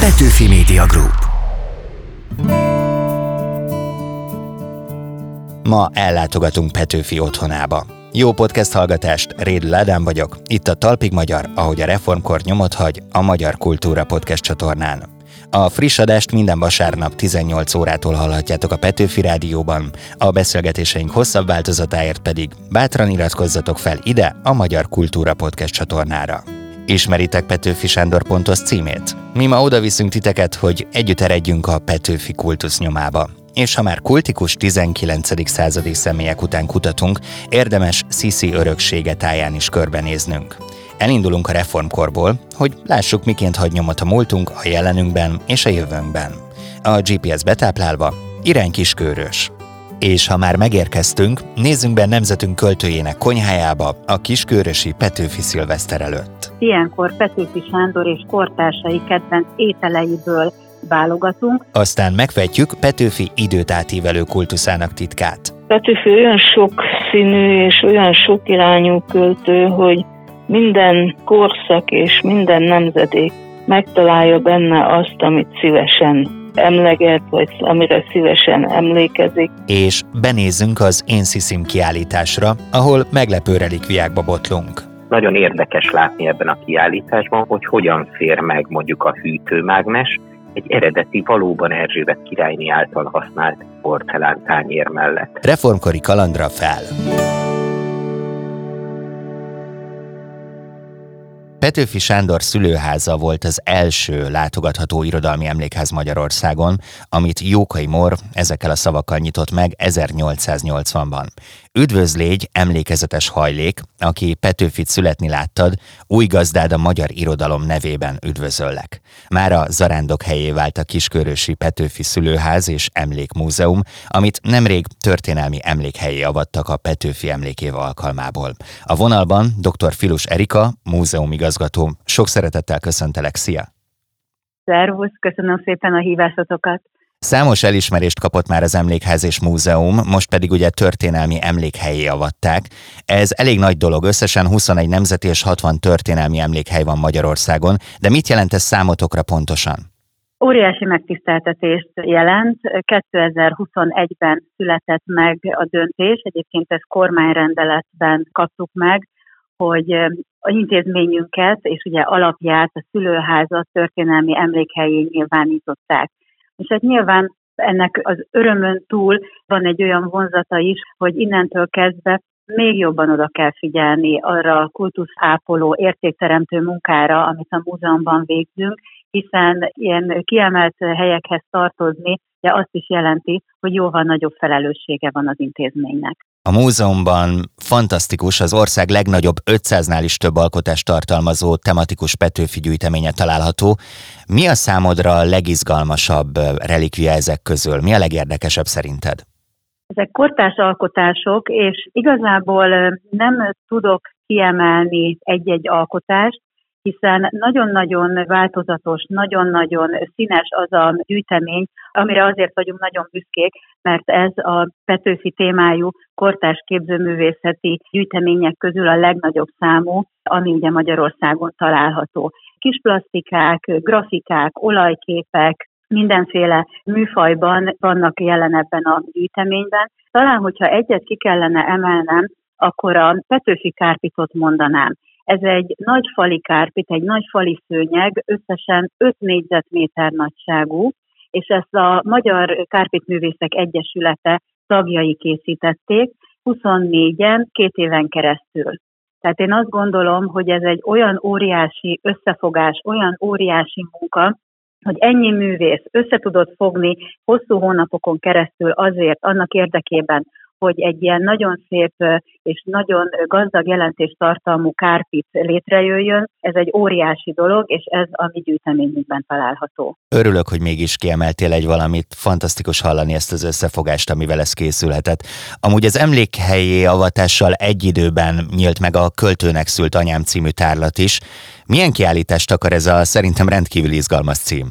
Petőfi Media Group. Ma ellátogatunk Petőfi otthonába. Jó podcast hallgatást, Réd Ládán vagyok, itt a Talpig Magyar, ahogy a reformkor nyomot hagy a Magyar Kultúra Podcast csatornán. A friss adást minden vasárnap 18 órától hallhatjátok a Petőfi Rádióban, a beszélgetéseink hosszabb változatáért pedig bátran iratkozzatok fel ide a Magyar Kultúra Podcast csatornára. Ismeritek Petőfi Sándor Pontos címét? Mi ma oda viszünk titeket, hogy együtt eredjünk a Petőfi kultusz nyomába. És ha már kultikus 19. századi személyek után kutatunk, érdemes Sisi öröksége táján is körbenéznünk. Elindulunk a reformkorból, hogy lássuk, miként hagy nyomot a múltunk a jelenünkben és a jövőnkben. A GPS betáplálva, irány kiskörös. És ha már megérkeztünk, nézzünk be nemzetünk költőjének konyhájába a kiskörösi Petőfi szilveszter előtt. Ilyenkor Petőfi Sándor és kortársai kedvenc ételeiből válogatunk. Aztán megfejtjük Petőfi időt átívelő kultuszának titkát. Petőfi olyan sok színű és olyan sok irányú költő, hogy minden korszak és minden nemzedék megtalálja benne azt, amit szívesen emleget, vagy amire szívesen emlékezik. És benézzünk az Én Sziszim kiállításra, ahol meglepő relikviákba botlunk. Nagyon érdekes látni ebben a kiállításban, hogy hogyan fér meg mondjuk a hűtőmágnes egy eredeti, valóban Erzsébet királyné által használt porcelán tányér mellett. Reformkori kalandra fel! Petőfi Sándor szülőháza volt az első látogatható irodalmi emlékház Magyarországon, amit Jókai Mor ezekkel a szavakkal nyitott meg 1880-ban. Üdvözlégy, emlékezetes hajlék, aki Petőfit születni láttad, új gazdád a magyar irodalom nevében üdvözöllek. Már a zarándok helyé vált a Kiskörösi Petőfi Szülőház és Emlékmúzeum, amit nemrég történelmi emlékhelyé avattak a Petőfi emlékév alkalmából. A vonalban dr. Filus Erika, múzeumigazgató. Sok szeretettel köszöntelek, szia! Szervusz, köszönöm szépen a hívásotokat! Számos elismerést kapott már az Emlékház és Múzeum, most pedig ugye történelmi emlékhelyé avatták. Ez elég nagy dolog, összesen 21 nemzeti és 60 történelmi emlékhely van Magyarországon, de mit jelent ez számotokra pontosan? Óriási megtiszteltetést jelent. 2021-ben született meg a döntés, egyébként ezt kormányrendeletben kaptuk meg, hogy a intézményünket és ugye alapját a szülőházat történelmi emlékhelyén nyilvánították. És hát nyilván ennek az örömön túl van egy olyan vonzata is, hogy innentől kezdve még jobban oda kell figyelni arra a kultuszápoló, értékteremtő munkára, amit a múzeumban végzünk, hiszen ilyen kiemelt helyekhez tartozni, de azt is jelenti, hogy jóval nagyobb felelőssége van az intézménynek. A múzeumban fantasztikus, az ország legnagyobb 500-nál is több alkotást tartalmazó tematikus Petőfi gyűjteménye található. Mi a számodra a legizgalmasabb relikvia ezek közül? Mi a legérdekesebb szerinted? Ezek kortás alkotások, és igazából nem tudok kiemelni egy-egy alkotást, hiszen nagyon-nagyon változatos, nagyon-nagyon színes az a gyűjtemény, amire azért vagyunk nagyon büszkék, mert ez a Petőfi témájú kortás képzőművészeti gyűjtemények közül a legnagyobb számú, ami ugye Magyarországon található. Kisplasztikák, grafikák, olajképek, mindenféle műfajban vannak jelen ebben a gyűjteményben. Talán, hogyha egyet ki kellene emelnem, akkor a Petőfi Kárpitot mondanám. Ez egy nagy fali kárpit, egy nagy fali szőnyeg, összesen 5 négyzetméter nagyságú, és ezt a Magyar Kárpitművészek Egyesülete tagjai készítették, 24-en, két éven keresztül. Tehát én azt gondolom, hogy ez egy olyan óriási összefogás, olyan óriási munka, hogy ennyi művész össze tudott fogni hosszú hónapokon keresztül azért, annak érdekében, hogy egy ilyen nagyon szép és nagyon gazdag jelentéstartalmú kárpit létrejöjjön, ez egy óriási dolog, és ez a mi gyűjteményünkben található. Örülök, hogy mégis kiemeltél egy valamit, fantasztikus hallani ezt az összefogást, amivel ez készülhetett. Amúgy az emlékhelyé avatással egy időben nyílt meg a Költőnek szült anyám című tárlat is. Milyen kiállítást akar ez a szerintem rendkívül izgalmas cím?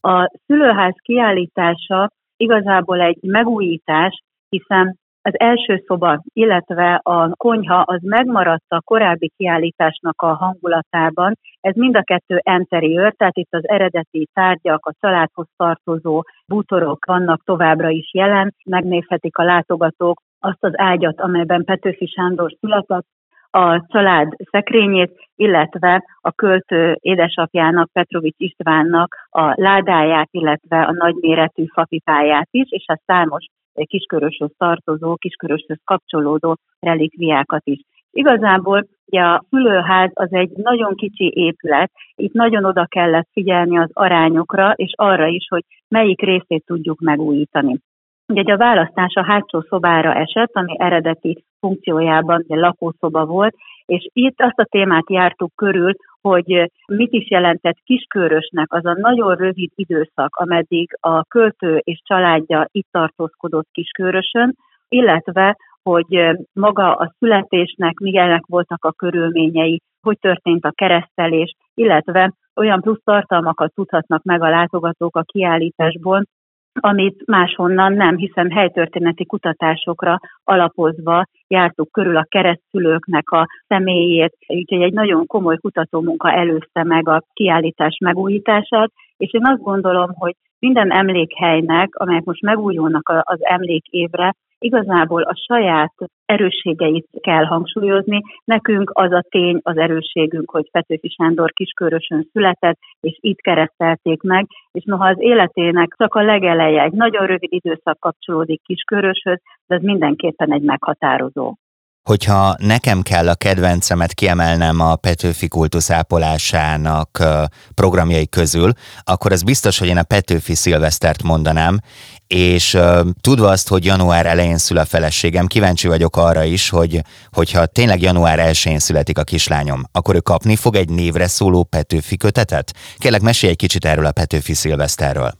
A szülőház kiállítása igazából egy megújítás, hiszen Az első szoba, illetve a konyha az megmaradt a korábbi kiállításnak a hangulatában. Ez mind a kettő interiőr, tehát itt az eredeti tárgyak, a családhoz tartozó bútorok vannak továbbra is jelen, megnézhetik a látogatók azt az ágyat, amelyben Petőfi Sándor született, a család szekrényét, illetve a költő édesapjának, Petrovics Istvánnak a ládáját, illetve a nagyméretű fapipáját is, és a számos kisköröshöz tartozó, kisköröshöz kapcsolódó relikviákat is. Igazából ugye a fülőház az egy nagyon kicsi épület, itt nagyon oda kellett figyelni az arányokra, és arra is, hogy melyik részét tudjuk megújítani. Ugye a választás a hátsó szobára esett, ami eredeti funkciójában egy lakószoba volt, és itt azt a témát jártuk körül, hogy mit is jelentett kiskörösnek az a nagyon rövid időszak, ameddig a költő és családja itt tartózkodott kiskörösön, illetve hogy maga a születésnek milyenek voltak a körülményei, hogy történt a keresztelés, illetve olyan plusz tartalmakat tudhatnak meg a látogatók a kiállításból, amit máshonnan nem, hiszen helytörténeti kutatásokra alapozva jártuk körül a keresztülőknek a személyét, úgyhogy egy nagyon komoly kutatómunka előzte meg a kiállítás megújítását, és én azt gondolom, hogy minden emlékhelynek, amelyek most megújulnak az emlékévre, igazából a saját erősségeit kell hangsúlyozni. Nekünk az a tény, az erősségünk, hogy Petőfi Sándor kiskörösön született, és itt keresztelték meg, és noha az életének csak a legeleje, egy nagyon rövid időszak kapcsolódik kisköröshöz, de ez mindenképpen egy meghatározó. Hogyha nekem kell a kedvencemet kiemelnem a Petőfi kultusz ápolásának programjai közül, akkor az biztos, hogy én a Petőfi szilvesztert mondanám, és uh, tudva azt, hogy január elején szül a feleségem, kíváncsi vagyok arra is, hogy hogyha tényleg január 1-én születik a kislányom, akkor ő kapni fog egy névre szóló Petőfi kötetet? Kérlek, mesélj egy kicsit erről a Petőfi szilveszterről.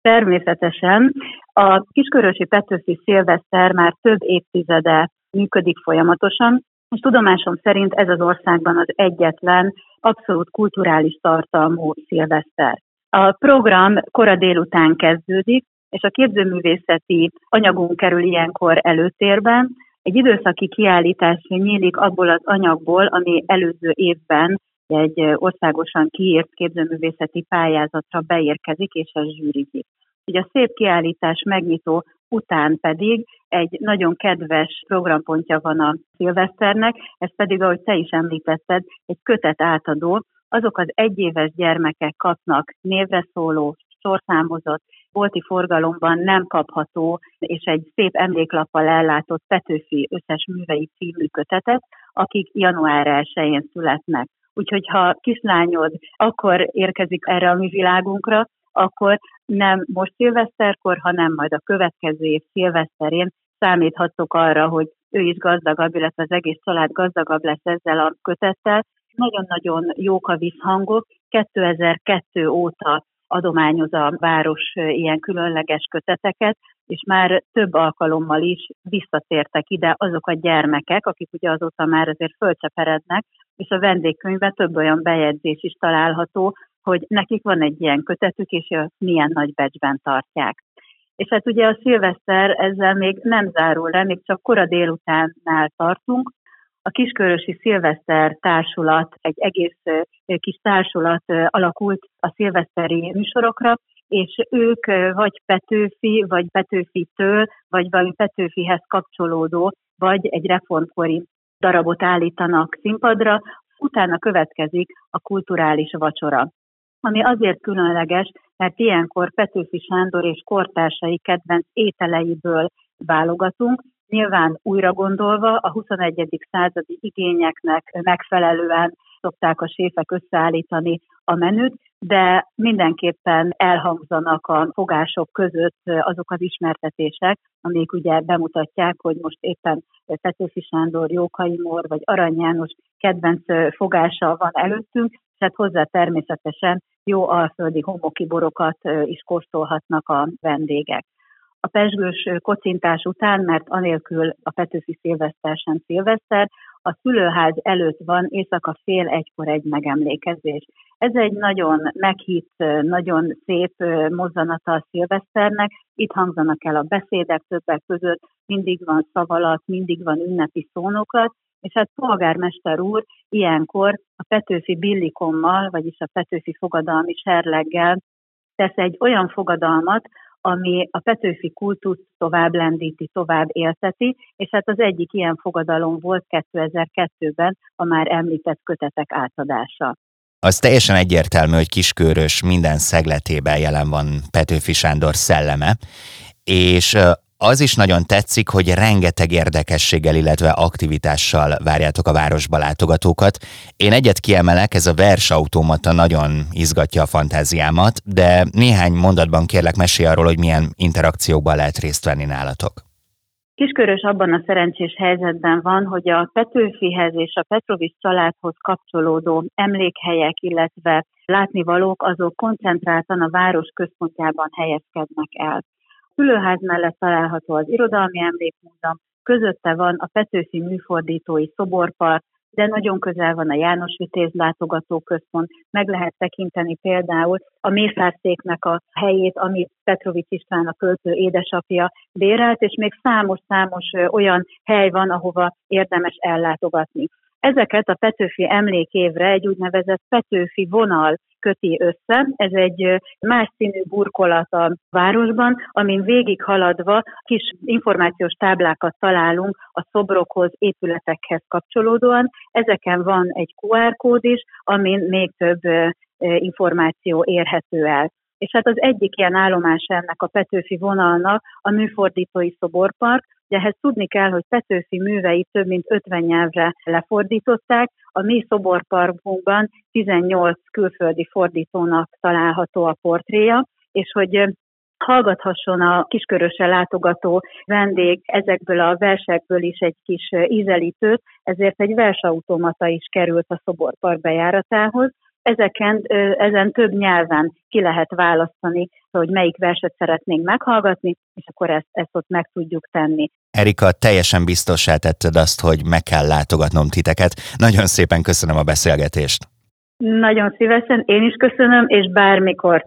Természetesen. A Kiskörösi Petőfi szilveszter már több évtizede működik folyamatosan, és tudomásom szerint ez az országban az egyetlen abszolút kulturális tartalmú szilveszter. A program kora délután kezdődik, és a képzőművészeti anyagunk kerül ilyenkor előtérben. Egy időszaki kiállítás nyílik abból az anyagból, ami előző évben egy országosan kiírt képzőművészeti pályázatra beérkezik, és ez zsűrizik. Ugye a szép kiállítás megnyitó után pedig egy nagyon kedves programpontja van a szilveszternek, ez pedig, ahogy te is említetted, egy kötet átadó, azok az egyéves gyermekek kapnak névre szóló, sorszámozott, bolti forgalomban nem kapható, és egy szép emléklappal ellátott Petőfi összes művei című kötetet, akik január 1-én születnek. Úgyhogy ha kislányod akkor érkezik erre a mi világunkra, akkor nem most szilveszterkor, hanem majd a következő év szilveszterén számíthatok arra, hogy ő is gazdagabb, illetve az egész család gazdagabb lesz ezzel a kötettel. Nagyon-nagyon jók a visszhangok. 2002 óta adományoz a város ilyen különleges köteteket, és már több alkalommal is visszatértek ide azok a gyermekek, akik ugye azóta már azért fölcseperednek, és a vendégkönyvben több olyan bejegyzés is található, hogy nekik van egy ilyen kötetük, és azt milyen nagy becsben tartják. És hát ugye a szilveszter ezzel még nem zárul le, még csak kora délutánnál tartunk. A Kiskörösi Szilveszter Társulat, egy egész kis társulat alakult a szilveszteri műsorokra, és ők vagy Petőfi, vagy Petőfitől, vagy valami Petőfihez kapcsolódó, vagy egy reformkori darabot állítanak színpadra, utána következik a kulturális vacsora ami azért különleges, mert ilyenkor Petőfi Sándor és kortársai kedvenc ételeiből válogatunk, nyilván újra gondolva a 21. századi igényeknek megfelelően szokták a séfek összeállítani a menüt, de mindenképpen elhangzanak a fogások között azok az ismertetések, amik ugye bemutatják, hogy most éppen Petőfi Sándor, Jókai Mor vagy Arany János kedvenc fogása van előttünk, tehát hozzá természetesen jó alföldi homoki borokat is kóstolhatnak a vendégek. A pesgős kocintás után, mert anélkül a Petőfi szilveszter sem szilveszter, a szülőház előtt van éjszaka fél egykor egy megemlékezés. Ez egy nagyon meghitt, nagyon szép mozzanata a szilveszternek. Itt hangzanak el a beszédek többek között, mindig van szavalat, mindig van ünnepi szónokat, és hát polgármester úr ilyenkor a Petőfi Billikommal, vagyis a Petőfi fogadalmi serleggel tesz egy olyan fogadalmat, ami a Petőfi kultusz tovább lendíti, tovább élteti, és hát az egyik ilyen fogadalom volt 2002-ben a már említett kötetek átadása. Az teljesen egyértelmű, hogy Kiskörös minden szegletében jelen van Petőfi Sándor szelleme, és az is nagyon tetszik, hogy rengeteg érdekességgel, illetve aktivitással várjátok a városba látogatókat. Én egyet kiemelek, ez a versautomata nagyon izgatja a fantáziámat, de néhány mondatban kérlek mesélj arról, hogy milyen interakciókban lehet részt venni nálatok. Kiskörös abban a szerencsés helyzetben van, hogy a Petőfihez és a Petrovics családhoz kapcsolódó emlékhelyek, illetve látnivalók azok koncentráltan a város központjában helyezkednek el szülőház mellett található az Irodalmi Emlékmúzeum, közötte van a Petőfi Műfordítói Szoborpark, de nagyon közel van a János Vitéz látogatóközpont, meg lehet tekinteni például a Mészárszéknek a helyét, amit Petrovics István a költő édesapja bérelt, és még számos-számos olyan hely van, ahova érdemes ellátogatni. Ezeket a Petőfi emlékévre egy úgynevezett Petőfi vonal köti össze. Ez egy más színű burkolat a városban, amin végig haladva kis információs táblákat találunk a szobrokhoz, épületekhez kapcsolódóan. Ezeken van egy QR kód is, amin még több információ érhető el. És hát az egyik ilyen állomás ennek a Petőfi vonalnak a műfordítói szoborpark, ehhez tudni kell, hogy Petőfi műveit több mint 50 nyelvre lefordították, a mi szoborparkunkban 18 külföldi fordítónak található a portréja, és hogy hallgathasson a kisköröse látogató vendég ezekből a versekből is egy kis ízelítőt, ezért egy versautomata is került a szoborpark bejáratához, Ezeken, ezen több nyelven ki lehet választani, hogy melyik verset szeretnénk meghallgatni, és akkor ezt, ezt ott meg tudjuk tenni. Erika, teljesen biztossá tetted azt, hogy meg kell látogatnom titeket. Nagyon szépen köszönöm a beszélgetést. Nagyon szívesen, én is köszönöm, és bármikor.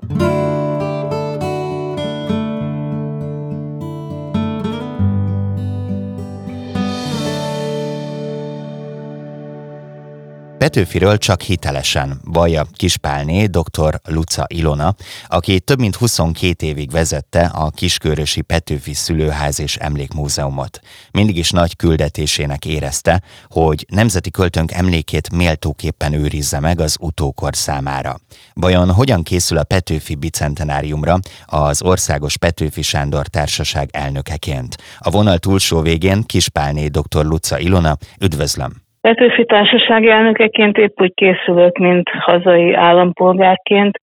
Petőfiről csak hitelesen vallja Kispálné dr. Luca Ilona, aki több mint 22 évig vezette a Kiskörösi Petőfi Szülőház és Emlékmúzeumot. Mindig is nagy küldetésének érezte, hogy nemzeti költőnk emlékét méltóképpen őrizze meg az utókor számára. Vajon hogyan készül a Petőfi Bicentenáriumra az Országos Petőfi Sándor Társaság elnökeként? A vonal túlsó végén Kispálné dr. Luca Ilona, üdvözlöm! Petőfi Társaság elnökeként épp úgy készülök, mint hazai állampolgárként.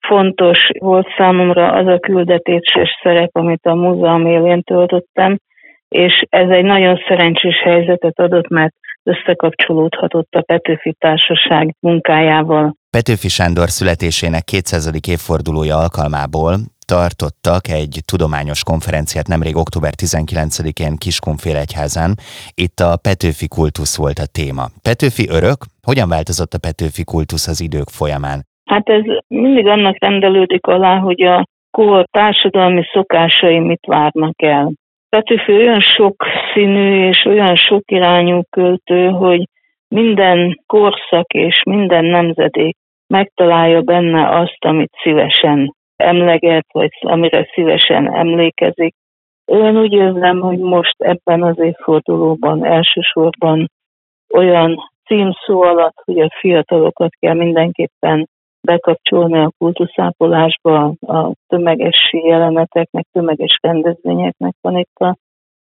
Fontos volt számomra az a küldetéses szerep, amit a múzeum élén töltöttem, és ez egy nagyon szerencsés helyzetet adott, mert összekapcsolódhatott a Petőfi Társaság munkájával. Petőfi Sándor születésének 200. évfordulója alkalmából tartottak egy tudományos konferenciát nemrég október 19-én Kiskunfélegyházán. Itt a Petőfi kultusz volt a téma. Petőfi örök? Hogyan változott a Petőfi kultusz az idők folyamán? Hát ez mindig annak rendelődik alá, hogy a kor társadalmi szokásai mit várnak el. Petőfi olyan sok színű és olyan sok irányú költő, hogy minden korszak és minden nemzedék megtalálja benne azt, amit szívesen emleget, vagy amire szívesen emlékezik. Én úgy érzem, hogy most ebben az évfordulóban elsősorban olyan címszó alatt, hogy a fiatalokat kell mindenképpen bekapcsolni a kultuszápolásba, a tömeges jeleneteknek, tömeges rendezvényeknek van itt a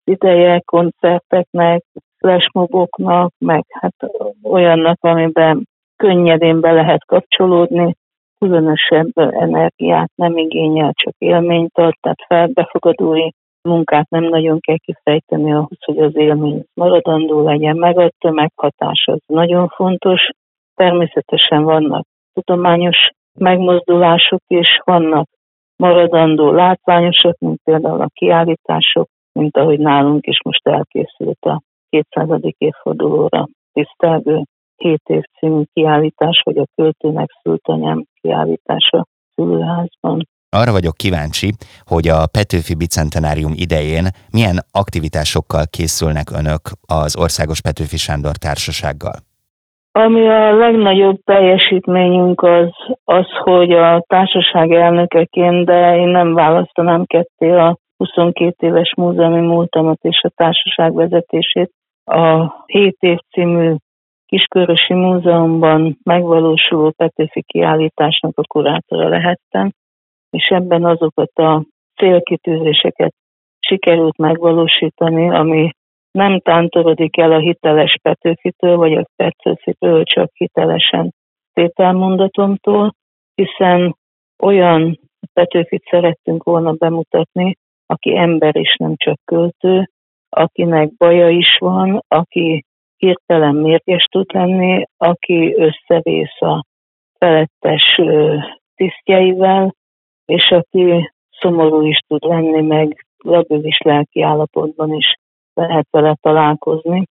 ideje, koncerteknek, flashmoboknak, meg hát olyannak, amiben könnyedén be lehet kapcsolódni, különösebb energiát nem igényel, csak élményt ad, tehát felbefogadói munkát nem nagyon kell kifejteni ahhoz, hogy az élmény maradandó legyen, meg a tömeghatás az nagyon fontos. Természetesen vannak tudományos megmozdulások is, vannak maradandó látványosok, mint például a kiállítások, mint ahogy nálunk is most elkészült a 200. évfordulóra tisztelgő 7 év című kiállítás, vagy a költőnek szült anyám kiállítása szülőházban. Arra vagyok kíváncsi, hogy a Petőfi Bicentenárium idején milyen aktivitásokkal készülnek önök az Országos Petőfi Sándor Társasággal. Ami a legnagyobb teljesítményünk az, az, hogy a társaság elnökeként, de én nem választanám ketté a 22 éves múzeumi múltamat és a társaság vezetését. A 7 év című Kiskörösi Múzeumban megvalósuló Petőfi kiállításnak a kurátora lehettem, és ebben azokat a célkitűzéseket sikerült megvalósítani, ami nem tántorodik el a hiteles Petőfitől, vagy a Petőfitől, csak hitelesen tételmondatomtól, hiszen olyan Petőfit szerettünk volna bemutatni, aki ember és nem csak költő, akinek baja is van, aki hirtelen mérges tud lenni, aki összevész a felettes tisztjeivel, és aki szomorú is tud lenni, meg labilis lelki állapotban is lehet vele találkozni.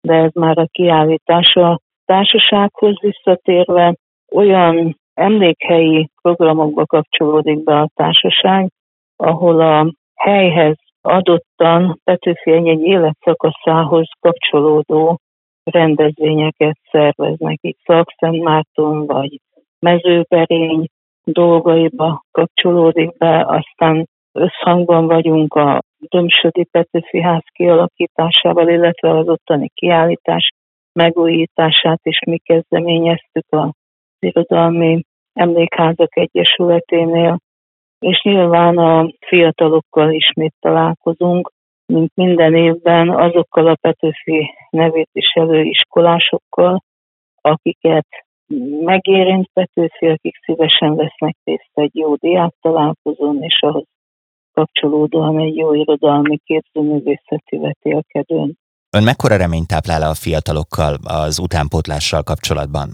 De ez már a kiállítás a társasághoz visszatérve olyan emlékhelyi programokba kapcsolódik be a társaság, ahol a helyhez adottan Petőfi egy életszakaszához kapcsolódó rendezvényeket szerveznek. Itt Szakszent Márton vagy Mezőberény dolgaiba kapcsolódik be, aztán összhangban vagyunk a Dömsödi Petőfi ház kialakításával, illetve az ottani kiállítás megújítását is mi kezdeményeztük a Irodalmi Emlékházak Egyesületénél, és nyilván a fiatalokkal ismét találkozunk, mint minden évben azokkal a Petőfi nevét viselő iskolásokkal, akiket megérint Petőfi, akik szívesen vesznek részt egy jó diák találkozón, és ahhoz kapcsolódóan egy jó irodalmi képzőművészeti vetélkedőn. Ön mekkora reményt táplál a fiatalokkal az utánpótlással kapcsolatban?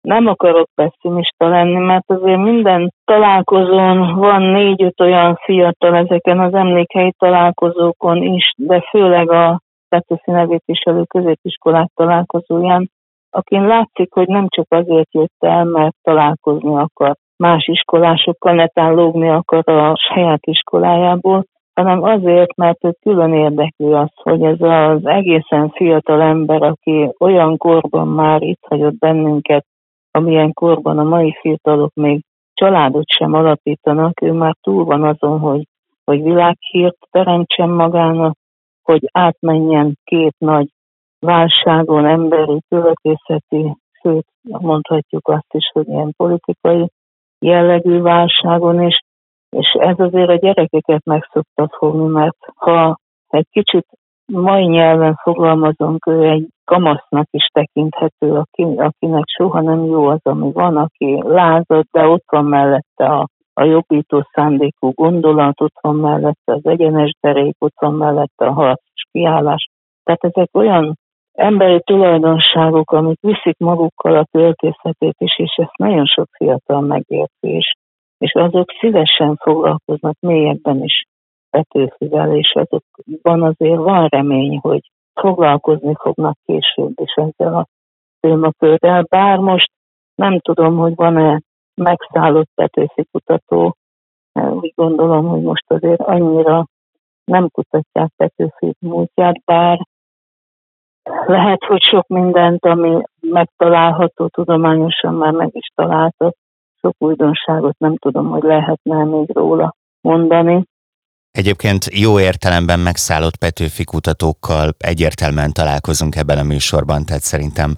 Nem akarok pessimista lenni, mert azért minden találkozón van négy-öt olyan fiatal ezeken az emlékhelyi találkozókon is, de főleg a Petőfi nevét viselő középiskolák találkozóján, akin látszik, hogy nem csak azért jött el, mert találkozni akar más iskolásokkal, netán lógni akar a saját iskolájából, hanem azért, mert ő külön érdekli az, hogy ez az egészen fiatal ember, aki olyan korban már itt hagyott bennünket, amilyen korban a mai fiatalok még családot sem alapítanak, ő már túl van azon, hogy, hogy világhírt teremtsen magának, hogy átmenjen két nagy válságon, emberi, költészeti, sőt, mondhatjuk azt is, hogy ilyen politikai jellegű válságon is, és ez azért a gyerekeket meg szokta fogni, mert ha egy kicsit mai nyelven fogalmazunk, ő egy kamasznak is tekinthető, aki, akinek soha nem jó az, ami van, aki lázad, de ott van mellette a, a jobbító szándékú gondolat, ott van mellette az egyenes derék, ott van mellette a harcos kiállás. Tehát ezek olyan emberi tulajdonságok, amik viszik magukkal a költészetét is, és ezt nagyon sok fiatal megérti, és, és azok szívesen foglalkoznak mélyebben is Petőfivel, és azokban azért van remény, hogy foglalkozni fognak később is ezzel a témakörrel, bár most nem tudom, hogy van-e megszállott Petőfi kutató, úgy gondolom, hogy most azért annyira nem kutatják Petőfi múltját, bár lehet, hogy sok mindent, ami megtalálható tudományosan már meg is találtak, sok újdonságot nem tudom, hogy lehetne még róla mondani. Egyébként jó értelemben megszállott Petőfi kutatókkal egyértelműen találkozunk ebben a műsorban, tehát szerintem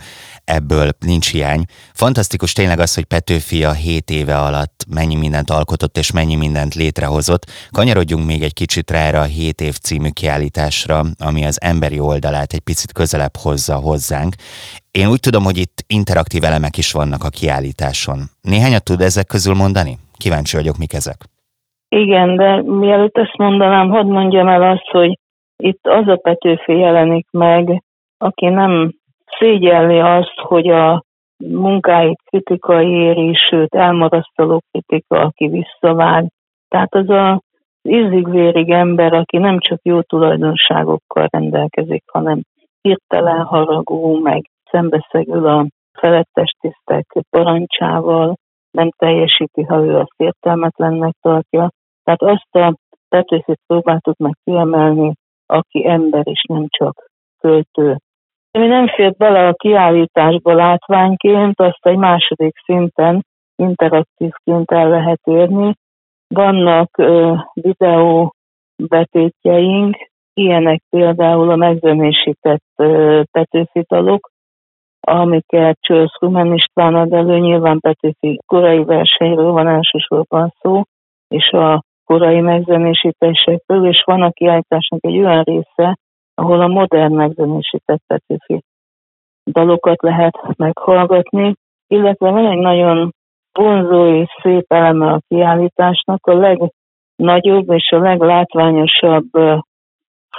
ebből nincs hiány. Fantasztikus tényleg az, hogy Petőfi a 7 éve alatt mennyi mindent alkotott és mennyi mindent létrehozott. Kanyarodjunk még egy kicsit rá erre a 7 év című kiállításra, ami az emberi oldalát egy picit közelebb hozza hozzánk. Én úgy tudom, hogy itt interaktív elemek is vannak a kiállításon. Néhányat tud ezek közül mondani? Kíváncsi vagyok, mik ezek. Igen, de mielőtt ezt mondanám, hadd mondjam el azt, hogy itt az a Petőfi jelenik meg, aki nem szégyelli azt, hogy a munkáit kritikai éri, sőt elmarasztaló kritika, aki visszavág. Tehát az a ízig-vérig ember, aki nem csak jó tulajdonságokkal rendelkezik, hanem hirtelen haragú, meg szembeszegül a felettes tisztek parancsával, nem teljesíti, ha ő azt értelmetlennek tartja. Tehát azt a Petőfit próbáltuk meg kiemelni, aki ember és nem csak költő. Ami nem fért bele a kiállításba látványként, azt egy második szinten interaktívként el lehet érni. Vannak ö, videó betétjeink, ilyenek például a megzenésített Petőfi dalok, amiket Csősz Rumen István ad elő, nyilván Petőfi korai versenyről van elsősorban szó, és a korai megzenésítésekről, és van a kiállításnak egy olyan része, ahol a modern megzenésített Petőfi dalokat lehet meghallgatni, illetve van egy nagyon vonzó és szép eleme a kiállításnak, a legnagyobb és a leglátványosabb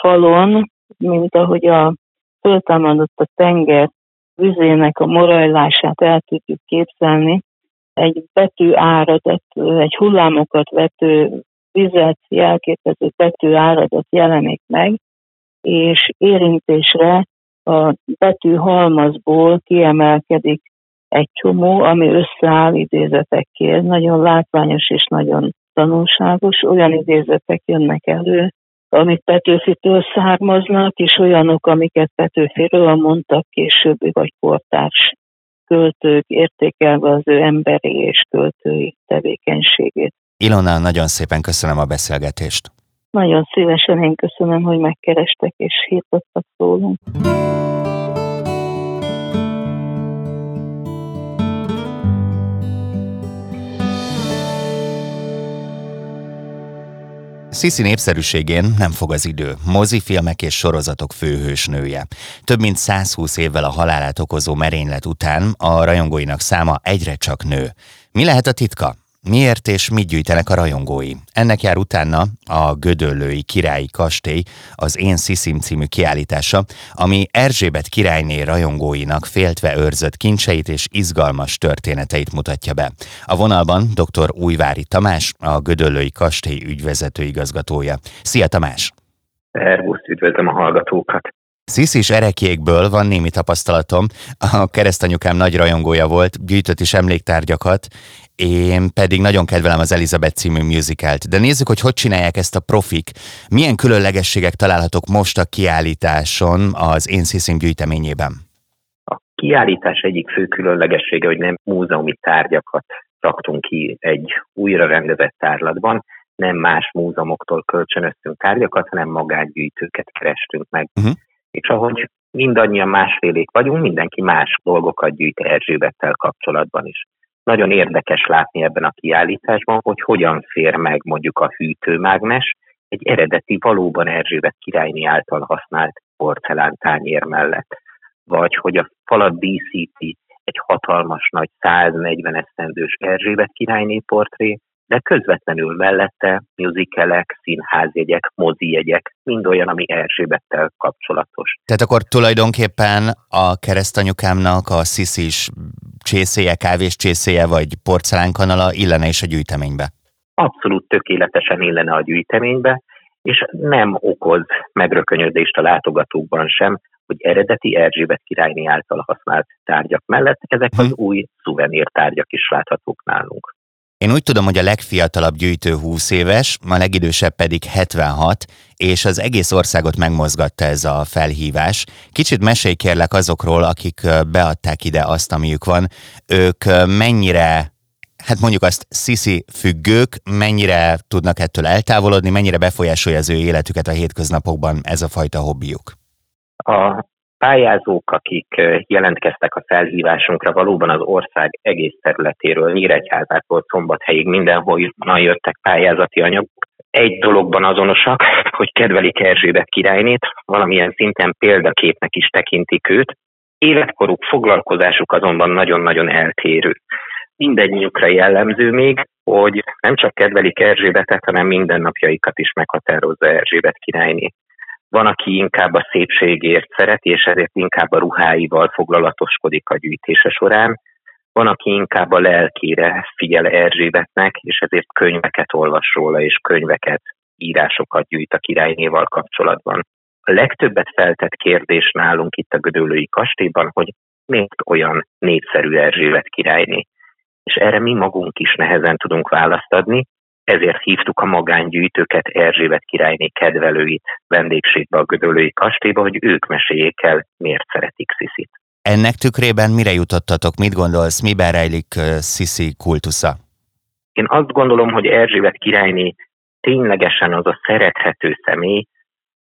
falon, mint ahogy a föltámadott a tenger vizének a morajlását el tudjuk képzelni, egy betű áradat, egy hullámokat vető vizet jelképező betű áradat jelenik meg, és érintésre a betű halmazból kiemelkedik egy csomó, ami összeáll idézetekkel. Nagyon látványos és nagyon tanulságos. Olyan idézetek jönnek elő, amik Petőfitől származnak, és olyanok, amiket Petőfiről mondtak későbbi vagy kortárs költők, értékelve az ő emberi és költői tevékenységét. Ilona, nagyon szépen köszönöm a beszélgetést. Nagyon szívesen én köszönöm, hogy megkerestek és hírtottak rólunk. Sisi népszerűségén nem fog az idő. Mozifilmek és sorozatok főhősnője. Több mint 120 évvel a halálát okozó merénylet után a rajongóinak száma egyre csak nő. Mi lehet a titka? Miért és mit gyűjtenek a rajongói? Ennek jár utána a Gödöllői Királyi Kastély, az Én Sziszim című kiállítása, ami Erzsébet királyné rajongóinak féltve őrzött kincseit és izgalmas történeteit mutatja be. A vonalban dr. Újvári Tamás, a Gödöllői Kastély ügyvezető igazgatója. Szia Tamás! Szervusz, üdvözlöm a hallgatókat! Sziszis erekjékből van némi tapasztalatom. A keresztanyukám nagy rajongója volt, gyűjtött is emléktárgyakat, én pedig nagyon kedvelem az Elizabeth című musicalt. De nézzük, hogy hogy csinálják ezt a profik. Milyen különlegességek találhatók most a kiállításon az Én Sziszim gyűjteményében? A kiállítás egyik fő különlegessége, hogy nem múzeumi tárgyakat raktunk ki egy újra rendezett tárlatban, nem más múzeumoktól kölcsönöztünk tárgyakat, hanem magángyűjtőket kerestünk meg. Uh-huh. És ahogy mindannyian másfélék vagyunk, mindenki más dolgokat gyűjt Erzsébettel kapcsolatban is. Nagyon érdekes látni ebben a kiállításban, hogy hogyan fér meg mondjuk a hűtőmágnes egy eredeti, valóban Erzsébet királyné által használt porcelántányér mellett. Vagy hogy a falat díszíti egy hatalmas nagy 140 esztendős Erzsébet királyné portré, de közvetlenül mellette musicalek, színházjegyek, mozijegyek, mind olyan, ami Erzsébettel kapcsolatos. Tehát akkor tulajdonképpen a keresztanyukámnak a sziszis csészéje, kávés csészéje vagy porcelánkanala illene is a gyűjteménybe? Abszolút tökéletesen illene a gyűjteménybe, és nem okoz megrökönyödést a látogatókban sem, hogy eredeti Erzsébet királyné által használt tárgyak mellett ezek az hm. új szuvenírtárgyak is láthatók nálunk. Én úgy tudom, hogy a legfiatalabb gyűjtő 20 éves, a legidősebb pedig 76, és az egész országot megmozgatta ez a felhívás. Kicsit mesélj kérlek azokról, akik beadták ide azt, amiük van. Ők mennyire hát mondjuk azt sziszi függők, mennyire tudnak ettől eltávolodni, mennyire befolyásolja az ő életüket a hétköznapokban ez a fajta hobbiuk? A pályázók, akik jelentkeztek a felhívásunkra, valóban az ország egész területéről, Nyíregyházától Szombathelyig mindenhol jöttek pályázati anyagok. Egy dologban azonosak, hogy kedvelik Erzsébet királynét, valamilyen szinten példaképnek is tekintik őt. Életkoruk, foglalkozásuk azonban nagyon-nagyon eltérő. Mindennyiukra jellemző még, hogy nem csak kedvelik Erzsébetet, hanem mindennapjaikat is meghatározza Erzsébet királyné. Van, aki inkább a szépségért szereti, és ezért inkább a ruháival foglalatoskodik a gyűjtése során. Van, aki inkább a lelkére figyel Erzsébetnek, és ezért könyveket olvas róla, és könyveket, írásokat gyűjt a királynéval kapcsolatban. A legtöbbet feltett kérdés nálunk itt a Gödöllői kastélyban, hogy miért olyan népszerű Erzsébet királyné. És erre mi magunk is nehezen tudunk választ adni, ezért hívtuk a magángyűjtőket, Erzsébet királyné kedvelőit vendégségbe a Gödöllői kastélyba, hogy ők meséljék el, miért szeretik Sziszit. Ennek tükrében mire jutottatok? Mit gondolsz, miben rejlik Sziszi kultusza? Én azt gondolom, hogy Erzsébet királyné ténylegesen az a szerethető személy,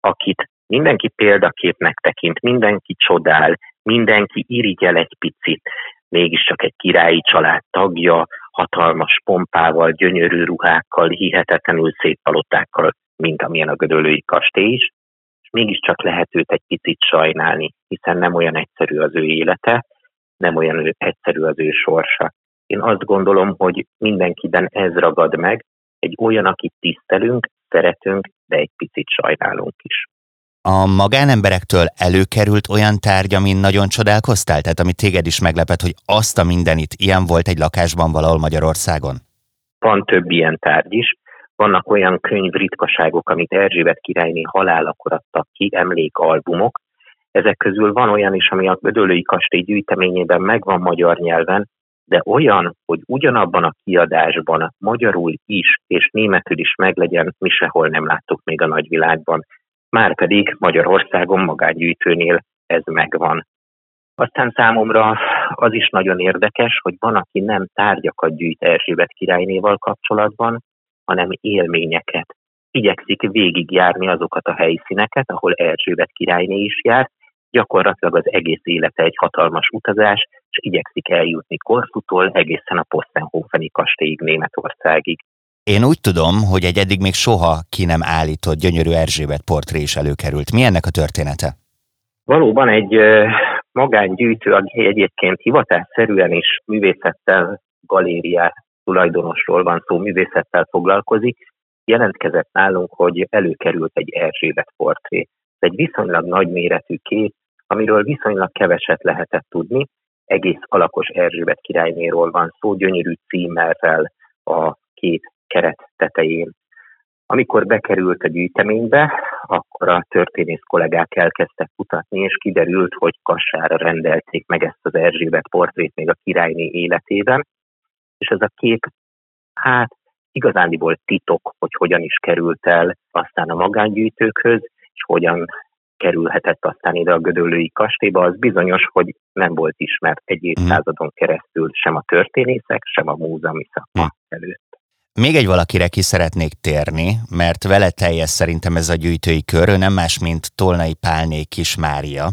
akit mindenki példaképnek tekint, mindenki csodál, mindenki irigyel egy picit, mégiscsak egy királyi család tagja, hatalmas pompával, gyönyörű ruhákkal, hihetetlenül szép palotákkal, mint amilyen a Gödöllői kastély is, és mégiscsak lehet őt egy picit sajnálni, hiszen nem olyan egyszerű az ő élete, nem olyan egyszerű az ő sorsa. Én azt gondolom, hogy mindenkiben ez ragad meg, egy olyan, akit tisztelünk, szeretünk, de egy picit sajnálunk is. A magánemberektől előkerült olyan tárgy, amin nagyon csodálkoztál? Tehát ami téged is meglepett, hogy azt a mindenit ilyen volt egy lakásban valahol Magyarországon? Van több ilyen tárgy is. Vannak olyan könyv ritkaságok, amit Erzsébet királyné halálakor adtak ki, emlékalbumok. Ezek közül van olyan is, ami a Gödöllői Kastély gyűjteményében megvan magyar nyelven, de olyan, hogy ugyanabban a kiadásban magyarul is és németül is meglegyen, mi sehol nem láttuk még a nagyvilágban. Márpedig Magyarországon magángyűjtőnél ez megvan. Aztán számomra az is nagyon érdekes, hogy van, aki nem tárgyakat gyűjt Erzsébet királynéval kapcsolatban, hanem élményeket. Igyekszik végigjárni azokat a helyszíneket, ahol Erzsébet királyné is járt, gyakorlatilag az egész élete egy hatalmas utazás, és igyekszik eljutni Korszutól egészen a Postenhofeni kastélyig Németországig. Én úgy tudom, hogy egy eddig még soha ki nem állított gyönyörű Erzsébet portré is előkerült. Mi ennek a története? Valóban egy magángyűjtő, aki egyébként hivatásszerűen is művészettel, galériá tulajdonosról van szó, művészettel foglalkozik, jelentkezett nálunk, hogy előkerült egy Erzsébet portré. Ez egy viszonylag nagyméretű kép, amiről viszonylag keveset lehetett tudni. Egész alakos Erzsébet királynéról van szó, gyönyörű címerrel a két keret tetején. Amikor bekerült a gyűjteménybe, akkor a történész kollégák elkezdtek kutatni, és kiderült, hogy kassára rendelték meg ezt az Erzsébet portrét még a királyné életében, és ez a kép, hát igazándiból titok, hogy hogyan is került el aztán a magángyűjtőkhöz, és hogyan kerülhetett aztán ide a Gödöllői kastélyba, az bizonyos, hogy nem volt ismert egy évszázadon keresztül sem a történészek, sem a múzeumi szakma előtt. Még egy valakire ki szeretnék térni, mert vele teljes szerintem ez a gyűjtői kör, ő nem más, mint Tolnai Pálné Kis Mária,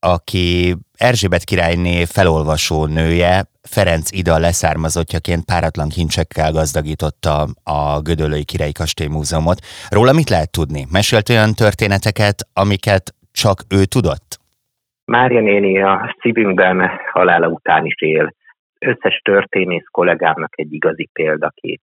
aki Erzsébet királyné felolvasó nője, Ferenc Ida leszármazottjaként páratlan kincsekkel gazdagította a Gödöllői Királyi Kastély Múzeumot. Róla mit lehet tudni? Mesélt olyan történeteket, amiket csak ő tudott? Mária néni a szívünkben halála után is él. Összes történész kollégámnak egy igazi példakép.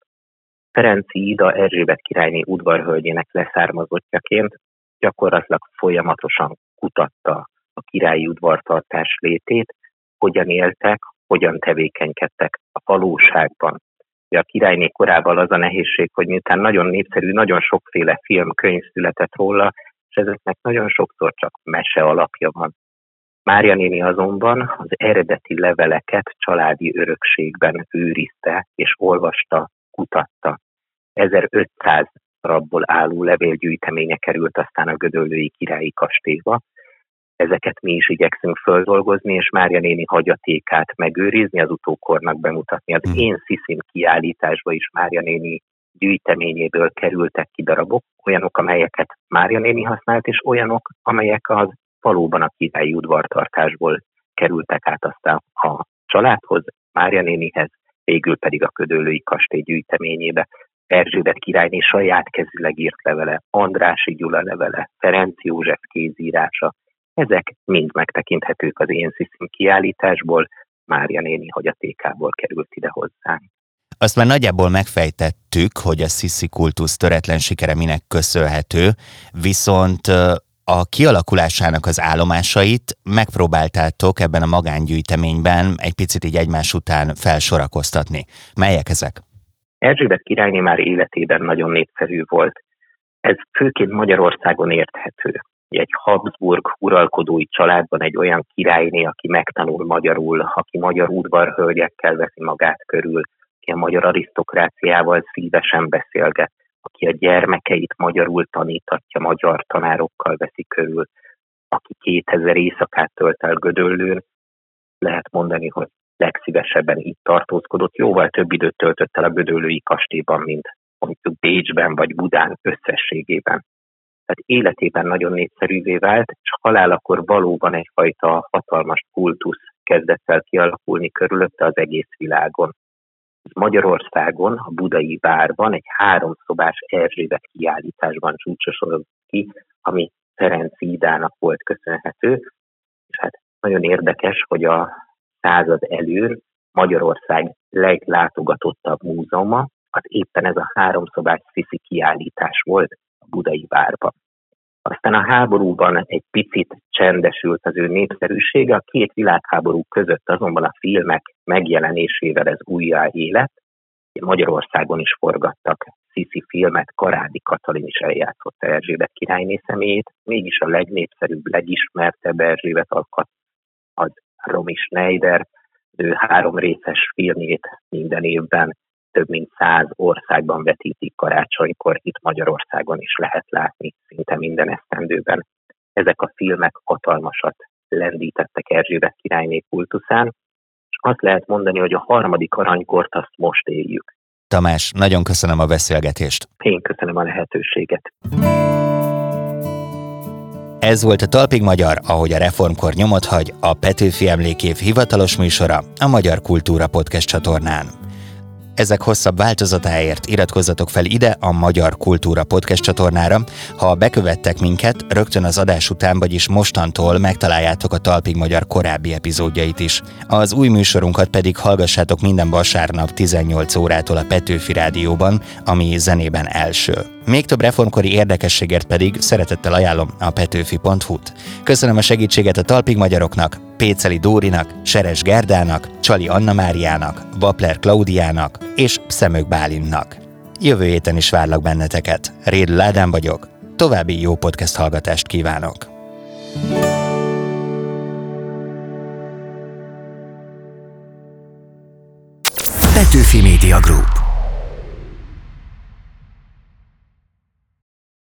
Ferenci Ida Erzsébet királyné udvarhölgyének leszármazottjaként gyakorlatilag folyamatosan kutatta a királyi udvartartás létét, hogyan éltek, hogyan tevékenykedtek a valóságban. A királyné korában az a nehézség, hogy miután nagyon népszerű, nagyon sokféle film, könyv született róla, és ezeknek nagyon sokszor csak mese alapja van. Mária néni azonban az eredeti leveleket családi örökségben őrizte és olvasta kutatta. 1500 rabból álló levélgyűjteménye került aztán a Gödöllői Királyi Kastélyba. Ezeket mi is igyekszünk földolgozni, és Mária néni hagyatékát megőrizni, az utókornak bemutatni. Az hmm. én sziszin kiállításba is Mária néni gyűjteményéből kerültek ki darabok, olyanok, amelyeket Mária néni használt, és olyanok, amelyek az valóban a királyi udvartartásból kerültek át aztán a családhoz, Mária nénihez, végül pedig a Ködöllői kastély gyűjteményébe. Erzsébet királyné saját kezüleg írt levele, Andrási Gyula levele, Ferenc József kézírása, ezek mind megtekinthetők az én sziszim kiállításból, Mária néni hagyatékából került ide hozzánk. Azt már nagyjából megfejtettük, hogy a sziszi kultusz töretlen sikere minek köszönhető, viszont a kialakulásának az állomásait megpróbáltátok ebben a magángyűjteményben egy picit így egymás után felsorakoztatni. Melyek ezek? Erzsébet királyné már életében nagyon népszerű volt. Ez főként Magyarországon érthető. egy Habsburg uralkodói családban egy olyan királyné, aki megtanul magyarul, aki magyar udvarhölgyekkel veszi magát körül, aki a magyar arisztokráciával szívesen beszélget, aki a gyermekeit magyarul tanítatja, magyar tanárokkal veszi körül, aki 2000 éjszakát tölt el Gödöllőn, lehet mondani, hogy legszívesebben itt tartózkodott, jóval több időt töltött el a Gödöllői kastélyban, mint mondjuk Bécsben vagy Budán összességében. Tehát életében nagyon népszerűvé vált, és halálakor valóban egyfajta hatalmas kultusz kezdett el kialakulni körülötte az egész világon. Magyarországon, a budai várban egy háromszobás Erzsébet kiállításban csúcsosodott ki, ami Ferenc Idának volt köszönhető, és hát nagyon érdekes, hogy a század előr Magyarország leglátogatottabb múzeuma, az éppen ez a háromszobás sziszi kiállítás volt a budai várban. Aztán a háborúban egy picit csendesült az ő népszerűsége, a két világháború között azonban a filmek megjelenésével ez újjá élet. Magyarországon is forgattak Sziszi filmet, Karádi Katalin is eljátszotta Erzsébet királyné személyét, mégis a legnépszerűbb, legismertebb Erzsébet alkat az Romy Schneider, ő három részes filmjét minden évben több mint száz országban vetítik karácsonykor, itt Magyarországon is lehet látni szinte minden esztendőben. Ezek a filmek hatalmasat lendítettek Erzsébet királyné kultuszán, és azt lehet mondani, hogy a harmadik aranykort azt most éljük. Tamás, nagyon köszönöm a beszélgetést. Én köszönöm a lehetőséget. Ez volt a Talpig Magyar, ahogy a reformkor nyomot hagy, a Petőfi Emlékév hivatalos műsora a Magyar Kultúra Podcast csatornán. Ezek hosszabb változatáért iratkozzatok fel ide a Magyar Kultúra Podcast csatornára. Ha bekövettek minket, rögtön az adás után, vagyis mostantól megtaláljátok a Talpig Magyar korábbi epizódjait is. Az új műsorunkat pedig hallgassátok minden vasárnap 18 órától a Petőfi Rádióban, ami zenében első. Még több reformkori érdekességért pedig szeretettel ajánlom a petőfi.hu-t. Köszönöm a segítséget a talpig magyaroknak, Péceli Dórinak, Seres Gerdának, Csali Anna Máriának, Vapler Klaudiának és Szemök Bálinnak. Jövő héten is várlak benneteket. Réd Ládán vagyok. További jó podcast hallgatást kívánok. Petőfi Media Group